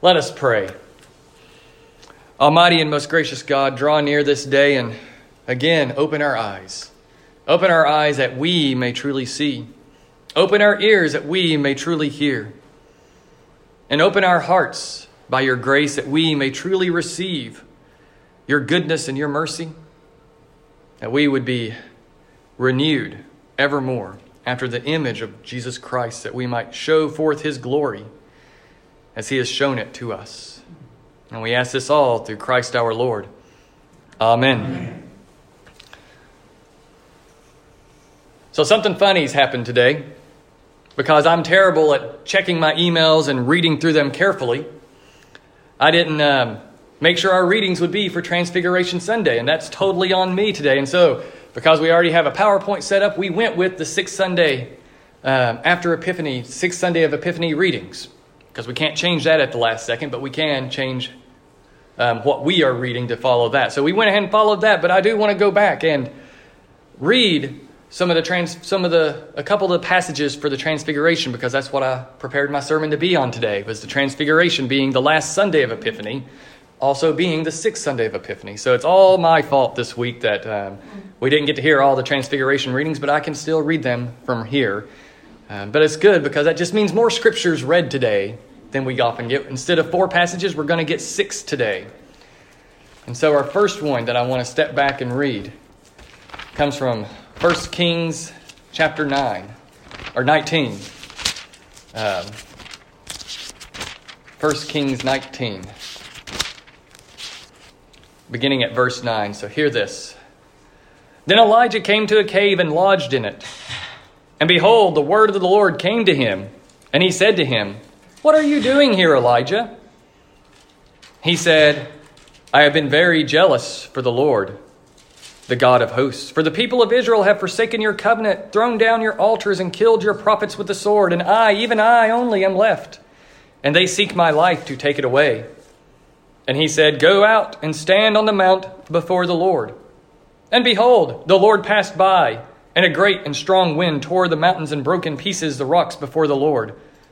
Let us pray. Almighty and most gracious God, draw near this day and again open our eyes. Open our eyes that we may truly see. Open our ears that we may truly hear. And open our hearts by your grace that we may truly receive your goodness and your mercy. That we would be renewed evermore after the image of Jesus Christ, that we might show forth his glory as he has shown it to us. And we ask this all through Christ our Lord. Amen. Amen. So, something funny's happened today because I'm terrible at checking my emails and reading through them carefully. I didn't um, make sure our readings would be for Transfiguration Sunday, and that's totally on me today. And so, because we already have a PowerPoint set up, we went with the sixth Sunday um, after Epiphany, sixth Sunday of Epiphany readings because we can't change that at the last second, but we can change um, what we are reading to follow that. So we went ahead and followed that, but I do want to go back and read some of the trans, some of the a couple of the passages for the transfiguration because that's what I prepared my sermon to be on today was the transfiguration being the last Sunday of Epiphany, also being the sixth Sunday of Epiphany. So it's all my fault this week that um, we didn't get to hear all the transfiguration readings, but I can still read them from here. Um, but it's good because that just means more scriptures read today than we often get. Instead of four passages, we're going to get six today. And so our first one that I want to step back and read comes from 1 Kings chapter 9, or 19. Um, 1 Kings 19, beginning at verse 9. So hear this. Then Elijah came to a cave and lodged in it. And behold, the word of the Lord came to him, and he said to him, what are you doing here, Elijah? He said, I have been very jealous for the Lord, the God of hosts. For the people of Israel have forsaken your covenant, thrown down your altars, and killed your prophets with the sword, and I, even I only, am left. And they seek my life to take it away. And he said, Go out and stand on the mount before the Lord. And behold, the Lord passed by, and a great and strong wind tore the mountains and broke in pieces the rocks before the Lord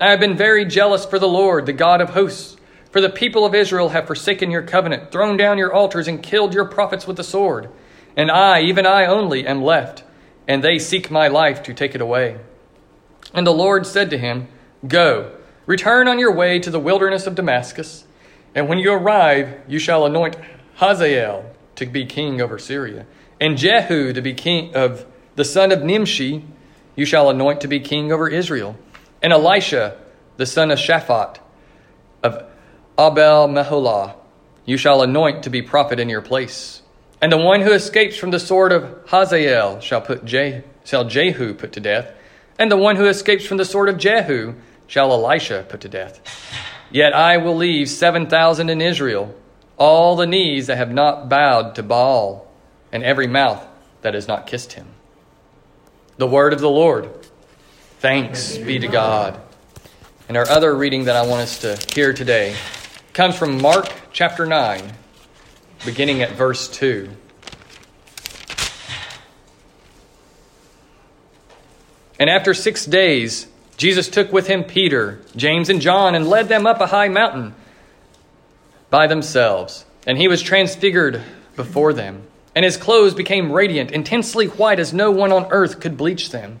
I have been very jealous for the Lord, the God of hosts. For the people of Israel have forsaken your covenant, thrown down your altars, and killed your prophets with the sword. And I, even I only, am left, and they seek my life to take it away. And the Lord said to him, Go, return on your way to the wilderness of Damascus, and when you arrive, you shall anoint Hazael to be king over Syria, and Jehu to be king of the son of Nimshi, you shall anoint to be king over Israel and Elisha, the son of Shaphat, of Abel Meholah, you shall anoint to be prophet in your place. And the one who escapes from the sword of Hazael shall put Je- shall Jehu put to death, and the one who escapes from the sword of Jehu shall Elisha put to death. Yet I will leave seven thousand in Israel, all the knees that have not bowed to Baal, and every mouth that has not kissed him. The word of the Lord. Thanks be to God. And our other reading that I want us to hear today comes from Mark chapter 9, beginning at verse 2. And after six days, Jesus took with him Peter, James, and John and led them up a high mountain by themselves. And he was transfigured before them, and his clothes became radiant, intensely white as no one on earth could bleach them.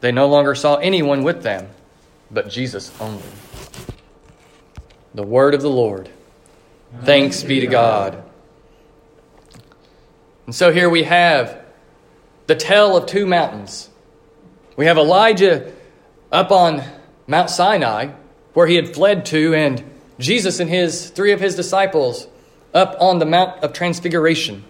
they no longer saw anyone with them, but Jesus only. The word of the Lord. Thanks be to God. And so here we have the tale of two mountains. We have Elijah up on Mount Sinai, where he had fled to, and Jesus and his three of his disciples up on the Mount of Transfiguration.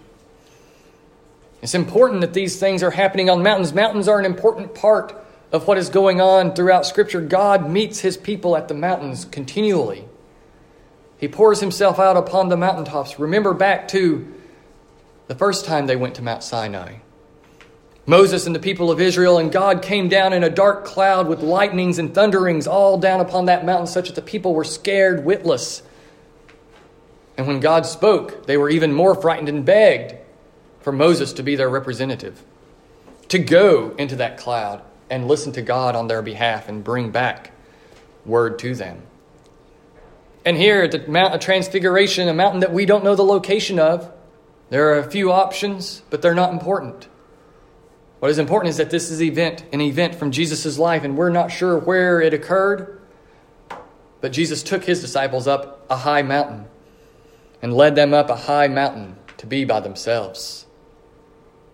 It's important that these things are happening on mountains. Mountains are an important part of what is going on throughout Scripture. God meets his people at the mountains continually. He pours himself out upon the mountaintops. Remember back to the first time they went to Mount Sinai. Moses and the people of Israel, and God came down in a dark cloud with lightnings and thunderings all down upon that mountain, such that the people were scared witless. And when God spoke, they were even more frightened and begged for Moses to be their representative, to go into that cloud and listen to God on their behalf and bring back word to them. And here at the Mount of Transfiguration, a mountain that we don't know the location of, there are a few options, but they're not important. What is important is that this is event, an event from Jesus' life, and we're not sure where it occurred. But Jesus took his disciples up a high mountain and led them up a high mountain to be by themselves.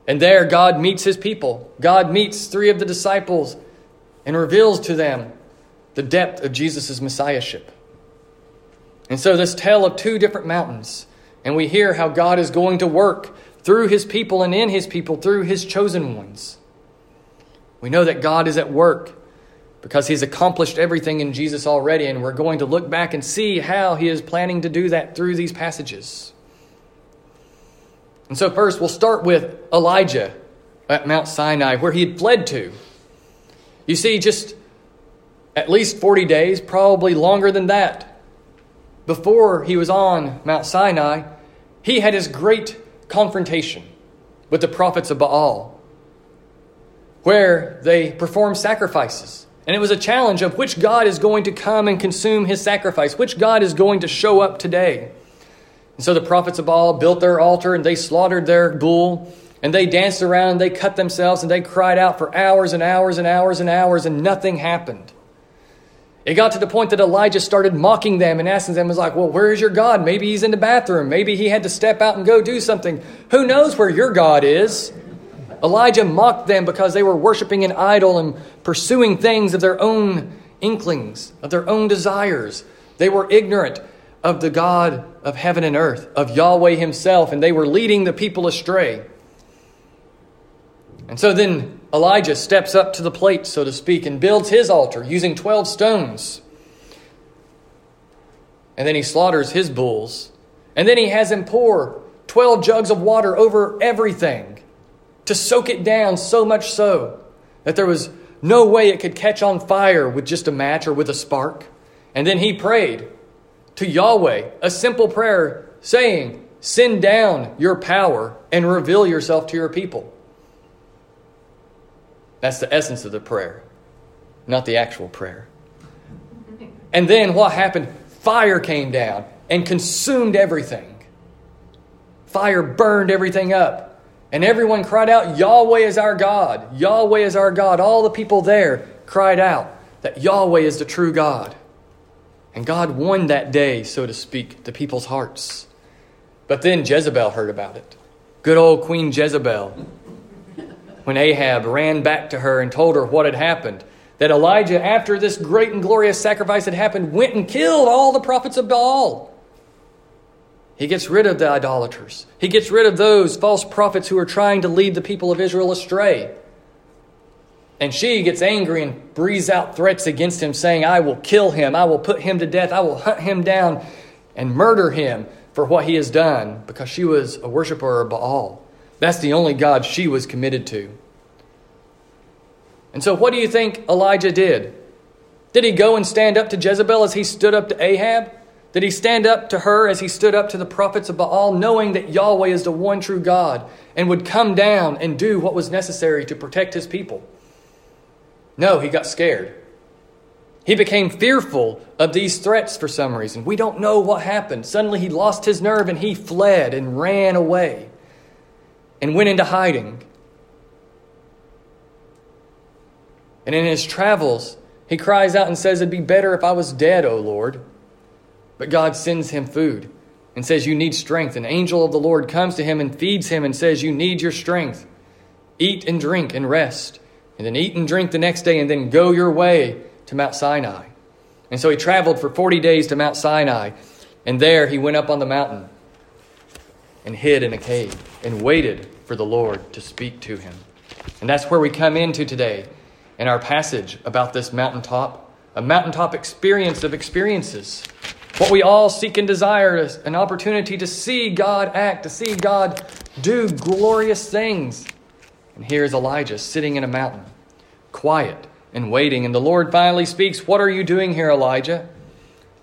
And there, God meets his people. God meets three of the disciples and reveals to them the depth of Jesus' messiahship. And so, this tale of two different mountains, and we hear how God is going to work through his people and in his people, through his chosen ones. We know that God is at work because he's accomplished everything in Jesus already, and we're going to look back and see how he is planning to do that through these passages. And so, first, we'll start with Elijah at Mount Sinai, where he had fled to. You see, just at least 40 days, probably longer than that, before he was on Mount Sinai, he had his great confrontation with the prophets of Baal, where they performed sacrifices. And it was a challenge of which God is going to come and consume his sacrifice, which God is going to show up today. And so the prophets of Baal built their altar and they slaughtered their bull and they danced around and they cut themselves and they cried out for hours and hours and hours and hours and nothing happened. It got to the point that Elijah started mocking them and asking them, was like, well, where is your God? Maybe he's in the bathroom. Maybe he had to step out and go do something. Who knows where your God is? Elijah mocked them because they were worshiping an idol and pursuing things of their own inklings, of their own desires. They were ignorant of the God of heaven and earth, of Yahweh himself, and they were leading the people astray. And so then Elijah steps up to the plate, so to speak, and builds his altar using 12 stones. And then he slaughters his bulls. And then he has him pour 12 jugs of water over everything to soak it down so much so that there was no way it could catch on fire with just a match or with a spark. And then he prayed to Yahweh a simple prayer saying, Send down your power and reveal yourself to your people. That's the essence of the prayer, not the actual prayer. And then what happened? Fire came down and consumed everything. Fire burned everything up. And everyone cried out, Yahweh is our God. Yahweh is our God. All the people there cried out that Yahweh is the true God. And God won that day, so to speak, the people's hearts. But then Jezebel heard about it. Good old Queen Jezebel when Ahab ran back to her and told her what had happened. That Elijah, after this great and glorious sacrifice had happened, went and killed all the prophets of Baal. He gets rid of the idolaters. He gets rid of those false prophets who are trying to lead the people of Israel astray. And she gets angry and breathes out threats against him, saying, I will kill him. I will put him to death. I will hunt him down and murder him for what he has done because she was a worshiper of Baal. That's the only God she was committed to. And so, what do you think Elijah did? Did he go and stand up to Jezebel as he stood up to Ahab? Did he stand up to her as he stood up to the prophets of Baal, knowing that Yahweh is the one true God and would come down and do what was necessary to protect his people? No, he got scared. He became fearful of these threats for some reason. We don't know what happened. Suddenly he lost his nerve and he fled and ran away and went into hiding. And in his travels, he cries out and says, It'd be better if I was dead, O Lord. But God sends him food. and says, You need strength. An angel of the Lord comes to him and feeds him and says, You need your strength. Eat and drink and rest. And then eat and drink the next day and then go your way to Mount Sinai. And so he traveled for 40 days to Mount Sinai. And there he went up on the mountain and hid in a cave and waited for the Lord to speak to him. And that's where we come into today in our passage about this mountaintop, a mountaintop experience of experiences. What we all seek and desire is an opportunity to see God act, to see God do glorious things. And here's Elijah sitting in a mountain, quiet and waiting. And the Lord finally speaks, What are you doing here, Elijah?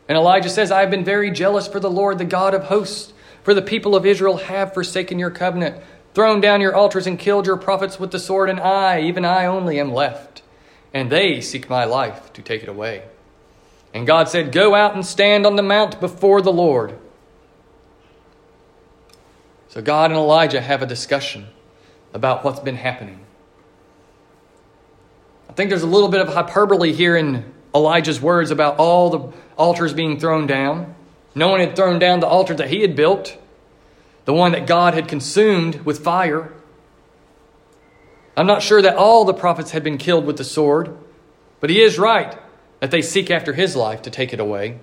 And Elijah says, I have been very jealous for the Lord, the God of hosts, for the people of Israel have forsaken your covenant, thrown down your altars, and killed your prophets with the sword, and I, even I only, am left. And they seek my life to take it away. And God said, Go out and stand on the mount before the Lord. So God and Elijah have a discussion about what's been happening. I think there's a little bit of hyperbole here in Elijah's words about all the altars being thrown down. No one had thrown down the altar that he had built, the one that God had consumed with fire. I'm not sure that all the prophets had been killed with the sword, but he is right that they seek after his life to take it away.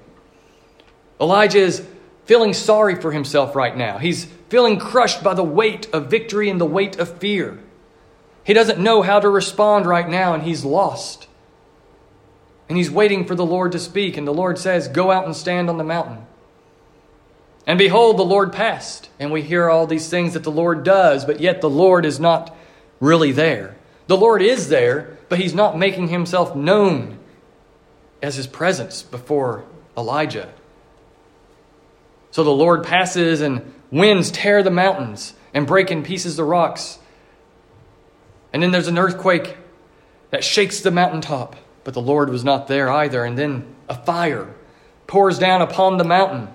Elijah is feeling sorry for himself right now. He's feeling crushed by the weight of victory and the weight of fear. He doesn't know how to respond right now, and he's lost. And he's waiting for the Lord to speak, and the Lord says, Go out and stand on the mountain. And behold, the Lord passed, and we hear all these things that the Lord does, but yet the Lord is not really there. The Lord is there, but he's not making himself known as his presence before Elijah. So the Lord passes, and winds tear the mountains and break in pieces the rocks. And then there's an earthquake that shakes the mountaintop, but the Lord was not there either. And then a fire pours down upon the mountain,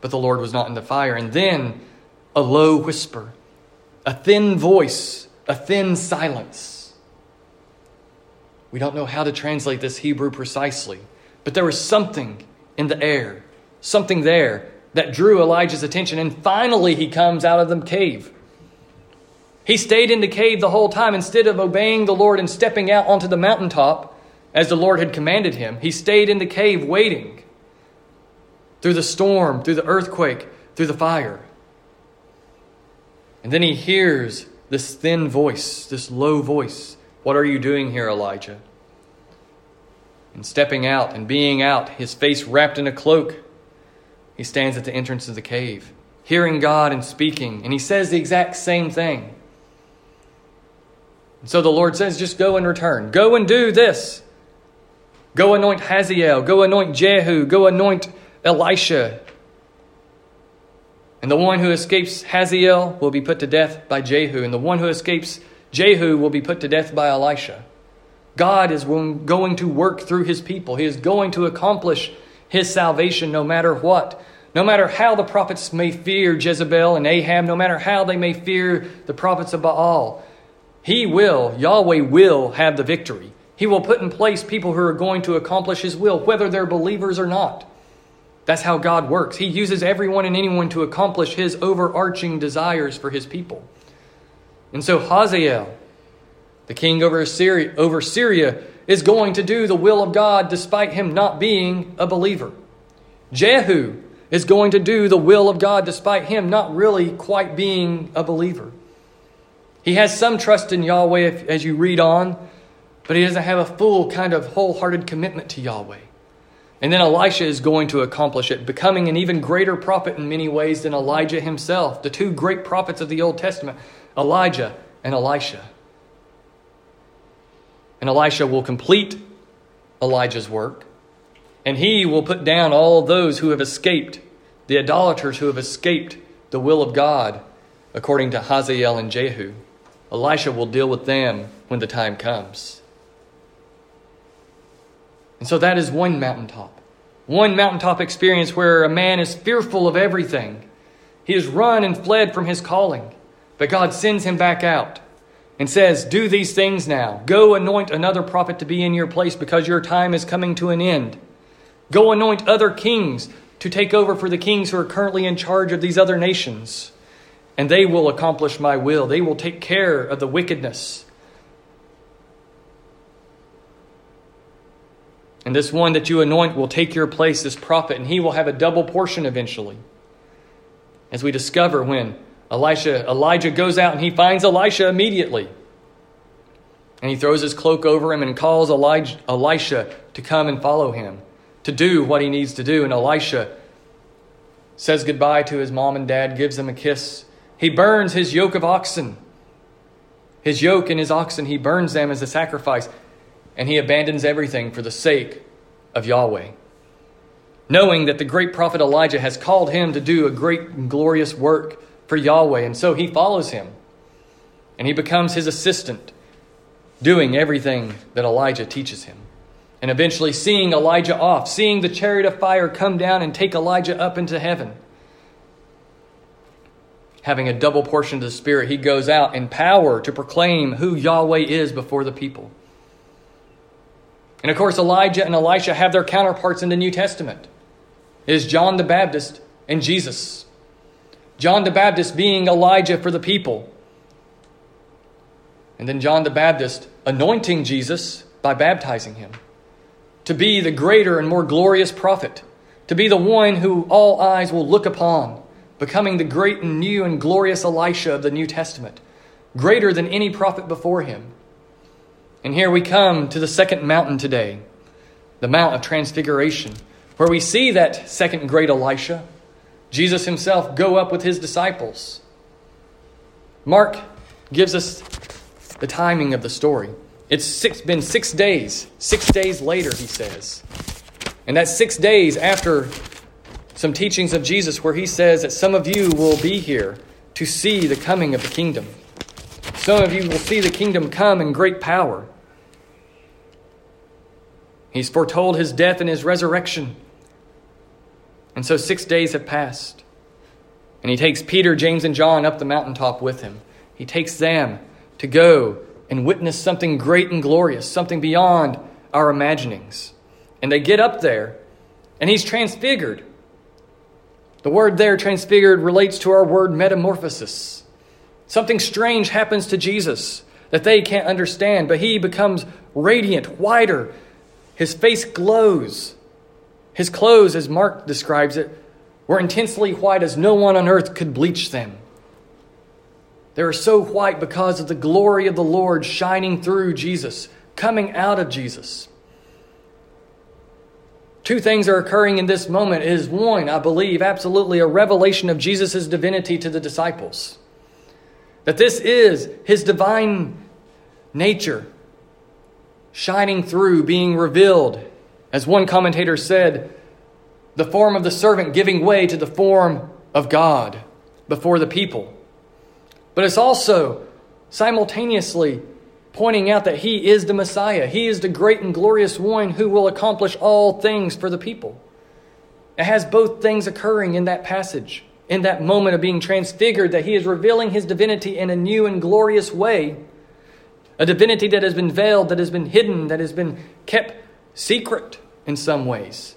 but the Lord was not in the fire. And then a low whisper, a thin voice, a thin silence. We don't know how to translate this Hebrew precisely, but there was something in the air, something there that drew Elijah's attention. And finally, he comes out of the cave. He stayed in the cave the whole time. Instead of obeying the Lord and stepping out onto the mountaintop as the Lord had commanded him, he stayed in the cave waiting through the storm, through the earthquake, through the fire. And then he hears this thin voice, this low voice what are you doing here, Elijah? And stepping out and being out, his face wrapped in a cloak, he stands at the entrance of the cave, hearing God and speaking, and he says the exact same thing. And so the Lord says, just go and return. Go and do this. Go anoint Hazael. Go anoint Jehu. Go anoint Elisha. And the one who escapes Hazael will be put to death by Jehu, and the one who escapes Jehu will be put to death by Elisha. God is going to work through his people. He is going to accomplish his salvation no matter what. No matter how the prophets may fear Jezebel and Ahab, no matter how they may fear the prophets of Baal, he will, Yahweh will have the victory. He will put in place people who are going to accomplish his will, whether they're believers or not. That's how God works. He uses everyone and anyone to accomplish his overarching desires for his people. And so Hazael, the king over Syria, over Syria, is going to do the will of God despite him not being a believer. Jehu is going to do the will of God despite him not really quite being a believer. He has some trust in Yahweh if, as you read on, but he doesn't have a full kind of wholehearted commitment to Yahweh. And then Elisha is going to accomplish it, becoming an even greater prophet in many ways than Elijah himself, the two great prophets of the Old Testament. Elijah and Elisha. And Elisha will complete Elijah's work, and he will put down all those who have escaped, the idolaters who have escaped the will of God, according to Hazael and Jehu. Elisha will deal with them when the time comes. And so that is one mountaintop. One mountaintop experience where a man is fearful of everything. He has run and fled from his calling. But God sends him back out and says, Do these things now. Go anoint another prophet to be in your place because your time is coming to an end. Go anoint other kings to take over for the kings who are currently in charge of these other nations. And they will accomplish my will. They will take care of the wickedness. And this one that you anoint will take your place, this prophet, and he will have a double portion eventually. As we discover when Elisha, Elijah goes out and he finds Elisha immediately. And he throws his cloak over him and calls Elijah, Elisha to come and follow him, to do what he needs to do. And Elisha says goodbye to his mom and dad, gives them a kiss. He burns his yoke of oxen. His yoke and his oxen, he burns them as a sacrifice. And he abandons everything for the sake of Yahweh. Knowing that the great prophet Elijah has called him to do a great and glorious work for Yahweh. And so he follows him. And he becomes his assistant doing everything that Elijah teaches him. And eventually seeing Elijah off, seeing the chariot of fire come down and take Elijah up into heaven. Having a double portion of the Spirit, he goes out in power to proclaim who Yahweh is before the people. And of course, Elijah and Elisha have their counterparts in the New Testament. It is John the Baptist and Jesus. John the Baptist being Elijah for the people, and then John the Baptist anointing Jesus by baptizing him to be the greater and more glorious prophet, to be the one who all eyes will look upon, becoming the great and new and glorious Elisha of the New Testament, greater than any prophet before him. And here we come to the second mountain today, the Mount of Transfiguration, where we see that second great Elisha, Jesus himself, go up with his disciples. Mark gives us the timing of the story. It's six, been six days. Six days later, he says. And that's six days after some teachings of Jesus where he says that some of you will be here to see the coming of the kingdom. Some of you will see the kingdom come in great power. He's foretold his death and his resurrection. And so six days have passed. And he takes Peter, James, and John up the mountaintop with him. He takes them to go and witness something great and glorious, something beyond our imaginings. And they get up there, and he's transfigured. The word there, transfigured, relates to our word metamorphosis. Something strange happens to Jesus that they can't understand, but he becomes radiant, whiter. His face glows. His clothes, as Mark describes it, were intensely white as no one on earth could bleach them. They are so white because of the glory of the Lord shining through Jesus, coming out of Jesus. Two things are occurring in this moment. It is one, I believe, absolutely a revelation of Jesus' divinity to the disciples. That this is his divine nature shining through, being revealed. As one commentator said, the form of the servant giving way to the form of God before the people. But it's also simultaneously pointing out that he is the Messiah. He is the great and glorious one who will accomplish all things for the people. It has both things occurring in that passage, in that moment of being transfigured, that he is revealing his divinity in a new and glorious way. A divinity that has been veiled, that has been hidden, that has been kept secret in some ways.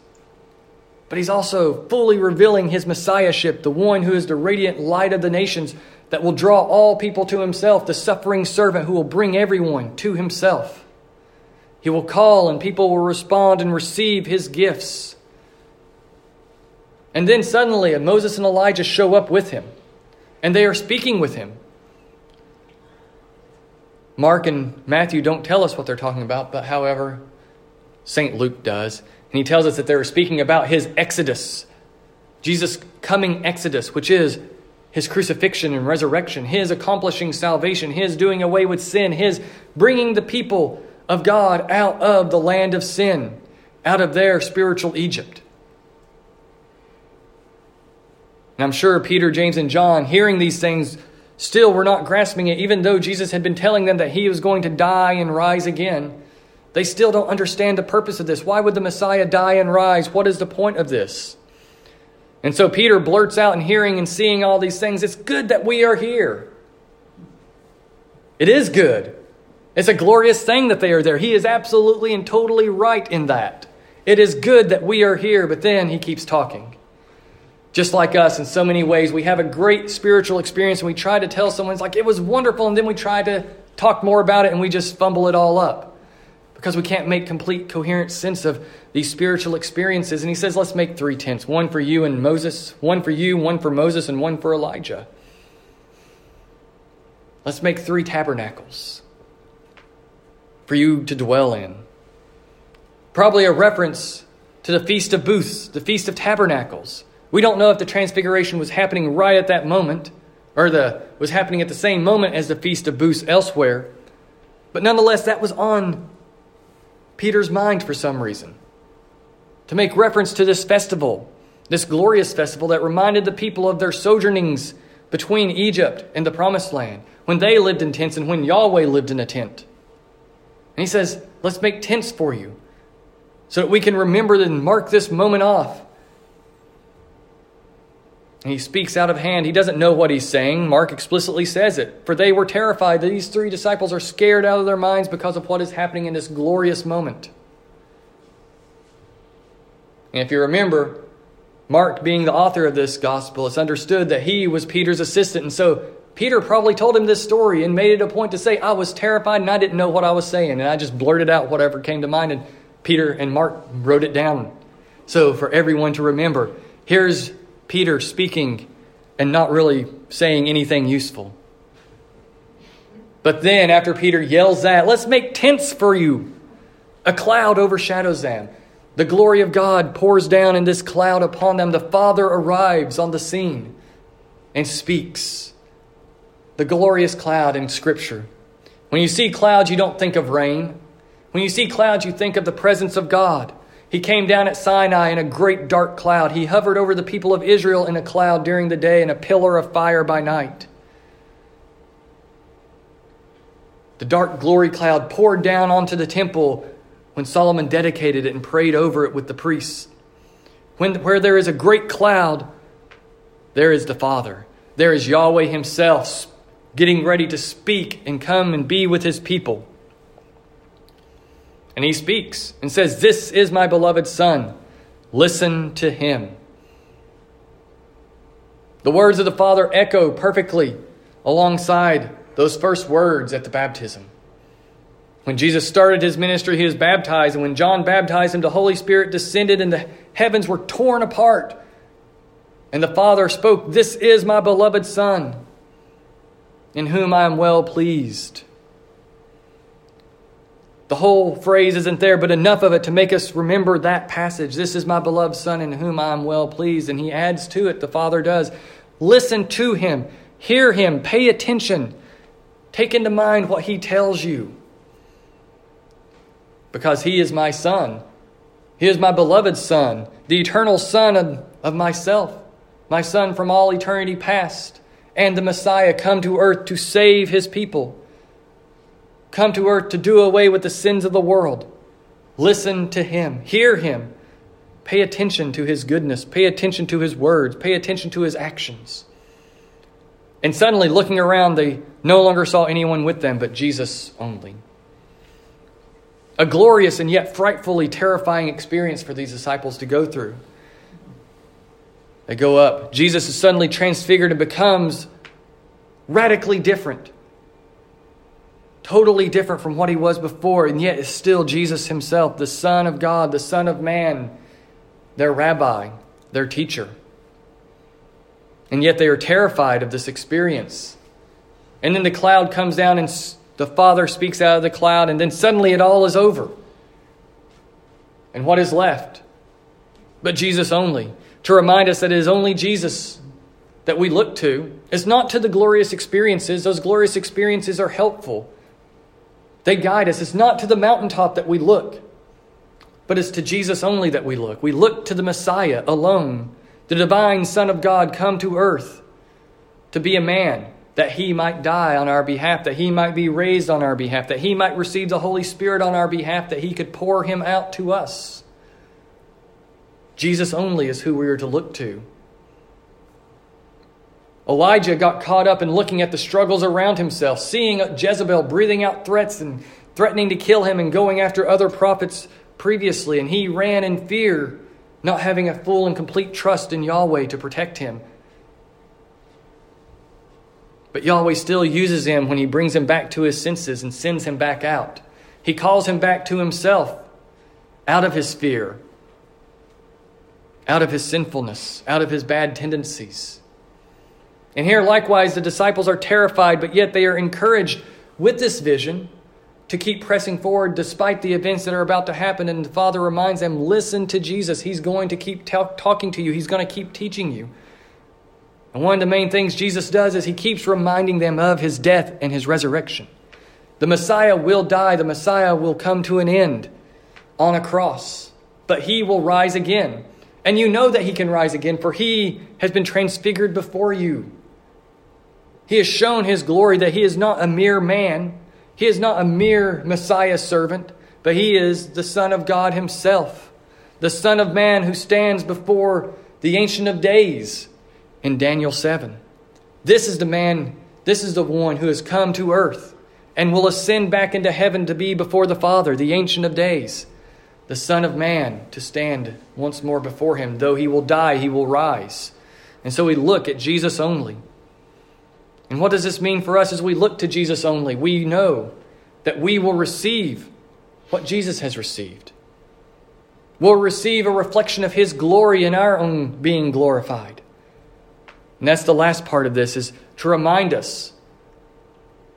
But he's also fully revealing his messiahship, the one who is the radiant light of the nations, that will draw all people to himself, the suffering servant who will bring everyone to himself. He will call, and people will respond and receive his gifts. And then suddenly, Moses and Elijah show up with him, and they are speaking with him. Mark and Matthew don't tell us what they're talking about, but however, St. Luke does. And he tells us that they were speaking about his exodus, Jesus' coming exodus, which is his crucifixion and resurrection, his accomplishing salvation, his doing away with sin, his bringing the people of God out of the land of sin, out of their spiritual Egypt. And I'm sure Peter, James, and John, hearing these things, still were not grasping it, even though Jesus had been telling them that he was going to die and rise again. They still don't understand the purpose of this. Why would the Messiah die and rise? What is the point of this? And so Peter blurts out and hearing and seeing all these things, it's good that we are here. It is good. It's a glorious thing that they are there. He is absolutely and totally right in that. It is good that we are here, but then he keeps talking. just like us in so many ways. We have a great spiritual experience and we try to tell someone, it's like, it was wonderful, and then we try to talk more about it and we just fumble it all up because we can't make complete, coherent sense of these spiritual experiences. And he says, let's make three tents one for you and Moses, one for you, one for Moses, and one for Elijah. Let's make three tabernacles for you to dwell in. Probably a reference to the Feast of Booths, the Feast of Tabernacles. We don't know if the Transfiguration was happening right at that moment or the was happening at the same moment as the Feast of Booths elsewhere. But nonetheless, that was on Peter's mind for some reason. To make reference to this festival, this glorious festival that reminded the people of their sojournings between Egypt and the Promised Land, when they lived in tents and when Yahweh lived in a tent. And he says, Let's make tents for you so that we can remember and mark this moment off he speaks out of hand. He doesn't know what he's saying. Mark explicitly says it. For they were terrified. These three disciples are scared out of their minds because of what is happening in this glorious moment. And if you remember, Mark, being the author of this gospel, it's understood that he was Peter's assistant. And so Peter probably told him this story and made it a point to say, I was terrified and I didn't know what I was saying. And I just blurted out whatever came to mind. And Peter and Mark wrote it down. So for everyone to remember, here's Peter speaking and not really saying anything useful. But then, after Peter yells that, let's make tents for you, a cloud overshadows them. The glory of God pours down in this cloud upon them. The Father arrives on the scene and speaks. The glorious cloud in Scripture. When you see clouds, you don't think of rain. When you see clouds, you think of the presence of God. He came down at Sinai in a great dark cloud. He hovered over the people of Israel in a cloud during the day and a pillar of fire by night. The dark glory cloud poured down onto the temple when Solomon dedicated it and prayed over it with the priests. When, where there is a great cloud, there is the Father. There is Yahweh Himself getting ready to speak and come and be with His people. And he speaks and says, This is my beloved Son. Listen to him. The words of the Father echo perfectly alongside those first words at the baptism. When Jesus started his ministry, he was baptized, and when John baptized him, the Holy Spirit descended and the heavens were torn apart. And the Father spoke, This is my beloved Son, in whom I am well pleased. The whole phrase isn't there, but enough of it to make us remember that passage. This is my beloved Son in whom I am well pleased. And he adds to it, the Father does. Listen to him, hear him, pay attention, take into mind what he tells you. Because he is my Son. He is my beloved Son, the eternal Son of, of myself, my Son from all eternity past, and the Messiah come to earth to save his people come to earth to do away with the sins of the world. Listen to him, hear him, pay attention to his goodness, pay attention to his words, pay attention to his actions. And suddenly, looking around, they no longer saw anyone with them but Jesus only. A glorious and yet frightfully terrifying experience for these disciples to go through. They go up. Jesus is suddenly transfigured and becomes radically different totally different from what he was before, and yet is still Jesus himself, the Son of God, the Son of Man, their rabbi, their teacher. And yet they are terrified of this experience. And then the cloud comes down, and the Father speaks out of the cloud, and then suddenly it all is over. And what is left? But Jesus only. To remind us that it is only Jesus that we look to. It's not to the glorious experiences, those glorious experiences are helpful. They guide us. It's not to the mountaintop that we look, but it's to Jesus only that we look. We look to the Messiah alone, the divine Son of God come to earth to be a man, that he might die on our behalf, that he might be raised on our behalf, that he might receive the Holy Spirit on our behalf, that he could pour him out to us. Jesus only is who we are to look to. Elijah got caught up in looking at the struggles around himself, seeing Jezebel breathing out threats and threatening to kill him and going after other prophets previously, and he ran in fear not having a full and complete trust in Yahweh to protect him. But Yahweh still uses him when he brings him back to his senses and sends him back out. He calls him back to himself, out of his fear, out of his sinfulness, out of his bad tendencies. And here, likewise, the disciples are terrified, but yet they are encouraged with this vision to keep pressing forward despite the events that are about to happen. And the Father reminds them listen to Jesus. He's going to keep talking to you, He's going to keep teaching you. And one of the main things Jesus does is He keeps reminding them of His death and His resurrection. The Messiah will die, the Messiah will come to an end on a cross, but He will rise again. And you know that He can rise again, for He has been transfigured before you. He has shown His glory that He is not a mere man he is not a mere Messiah servant, but he is the Son of God himself, the Son of Man who stands before the Ancient of Days in Daniel 7. This is the man, this is the one who has come to earth and will ascend back into heaven to be before the Father, the Ancient of Days, the Son of Man, to stand once more before him. Though he will die, he will rise. And so we look at Jesus only. And what does this mean for us as we look to Jesus only? We know that we will receive what Jesus has received. We'll receive a reflection of his glory in our own being glorified. And that's the last part of this is to remind us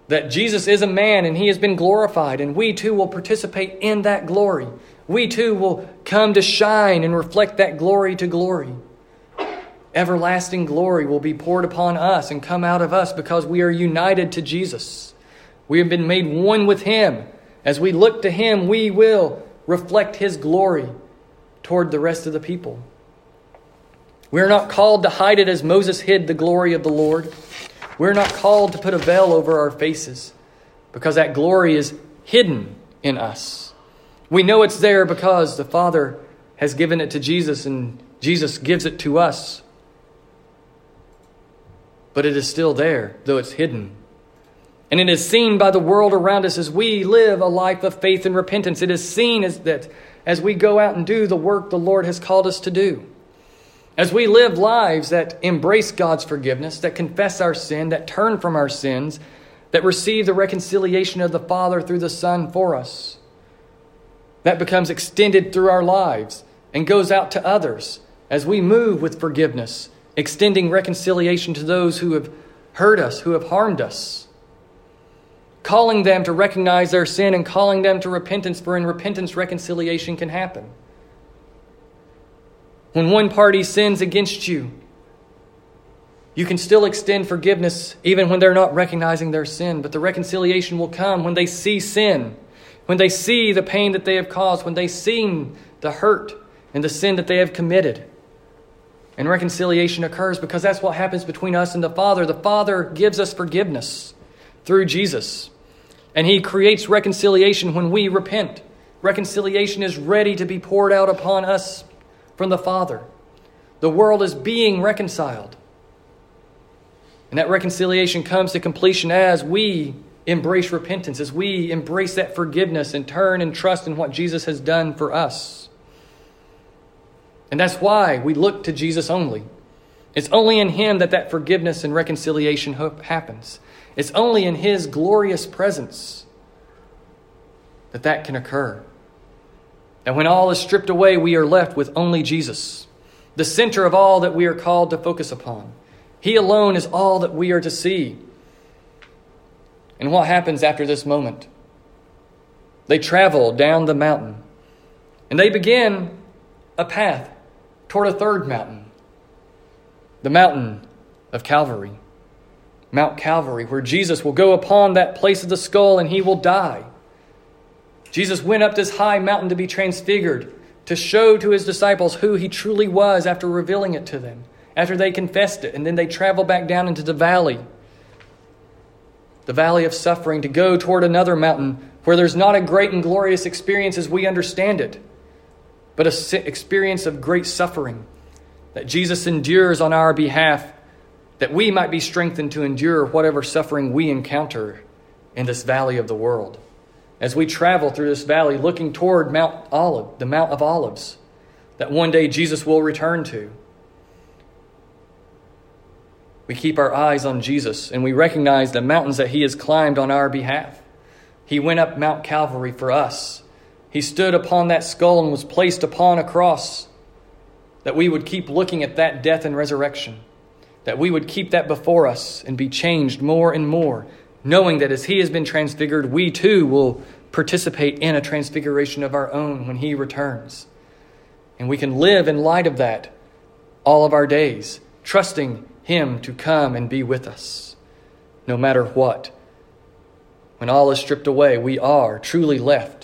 that Jesus is a man and he has been glorified, and we too will participate in that glory. We too will come to shine and reflect that glory to glory everlasting glory will be poured upon us and come out of us because we are united to Jesus. We have been made one with Him. As we look to Him, we will reflect His glory toward the rest of the people. We are not called to hide it as Moses hid the glory of the Lord. We're not called to put a veil over our faces because that glory is hidden in us. We know it's there because the Father has given it to Jesus and Jesus gives it to us but it is still there, though it's hidden. And it is seen by the world around us as we live a life of faith and repentance. It is seen as that as we go out and do the work the Lord has called us to do. As we live lives that embrace God's forgiveness, that confess our sin, that turn from our sins, that receive the reconciliation of the Father through the Son for us. That becomes extended through our lives and goes out to others as we move with forgiveness extending reconciliation to those who have hurt us, who have harmed us, calling them to recognize their sin and calling them to repentance, for in repentance, reconciliation can happen. When one party sins against you, you can still extend forgiveness even when they're not recognizing their sin, but the reconciliation will come when they see sin, when they see the pain that they have caused, when they see the hurt and the sin that they have committed. And reconciliation occurs because that's what happens between us and the Father. The Father gives us forgiveness through Jesus. And He creates reconciliation when we repent. Reconciliation is ready to be poured out upon us from the Father. The world is being reconciled. And that reconciliation comes to completion as we embrace repentance, as we embrace that forgiveness and turn and trust in what Jesus has done for us. And that's why we look to Jesus only. It's only in Him that that forgiveness and reconciliation happens. It's only in His glorious presence that that can occur. And when all is stripped away, we are left with only Jesus, the center of all that we are called to focus upon. He alone is all that we are to see. And what happens after this moment? They travel down the mountain and they begin a path toward a third mountain, the mountain of Calvary. Mount Calvary, where Jesus will go upon that place of the skull and he will die. Jesus went up this high mountain to be transfigured, to show to his disciples who he truly was after revealing it to them, after they confessed it, and then they travel back down into the valley, the valley of suffering, to go toward another mountain where there's not a great and glorious experience as we understand it but an experience of great suffering that Jesus endures on our behalf, that we might be strengthened to endure whatever suffering we encounter in this valley of the world. As we travel through this valley, looking toward Mount Olive, the Mount of Olives, that one day Jesus will return to. We keep our eyes on Jesus and we recognize the mountains that he has climbed on our behalf. He went up Mount Calvary for us. He stood upon that skull and was placed upon a cross. That we would keep looking at that death and resurrection. That we would keep that before us and be changed more and more, knowing that as He has been transfigured, we too will participate in a transfiguration of our own when He returns. And we can live in light of that all of our days, trusting Him to come and be with us, no matter what. When all is stripped away, we are truly left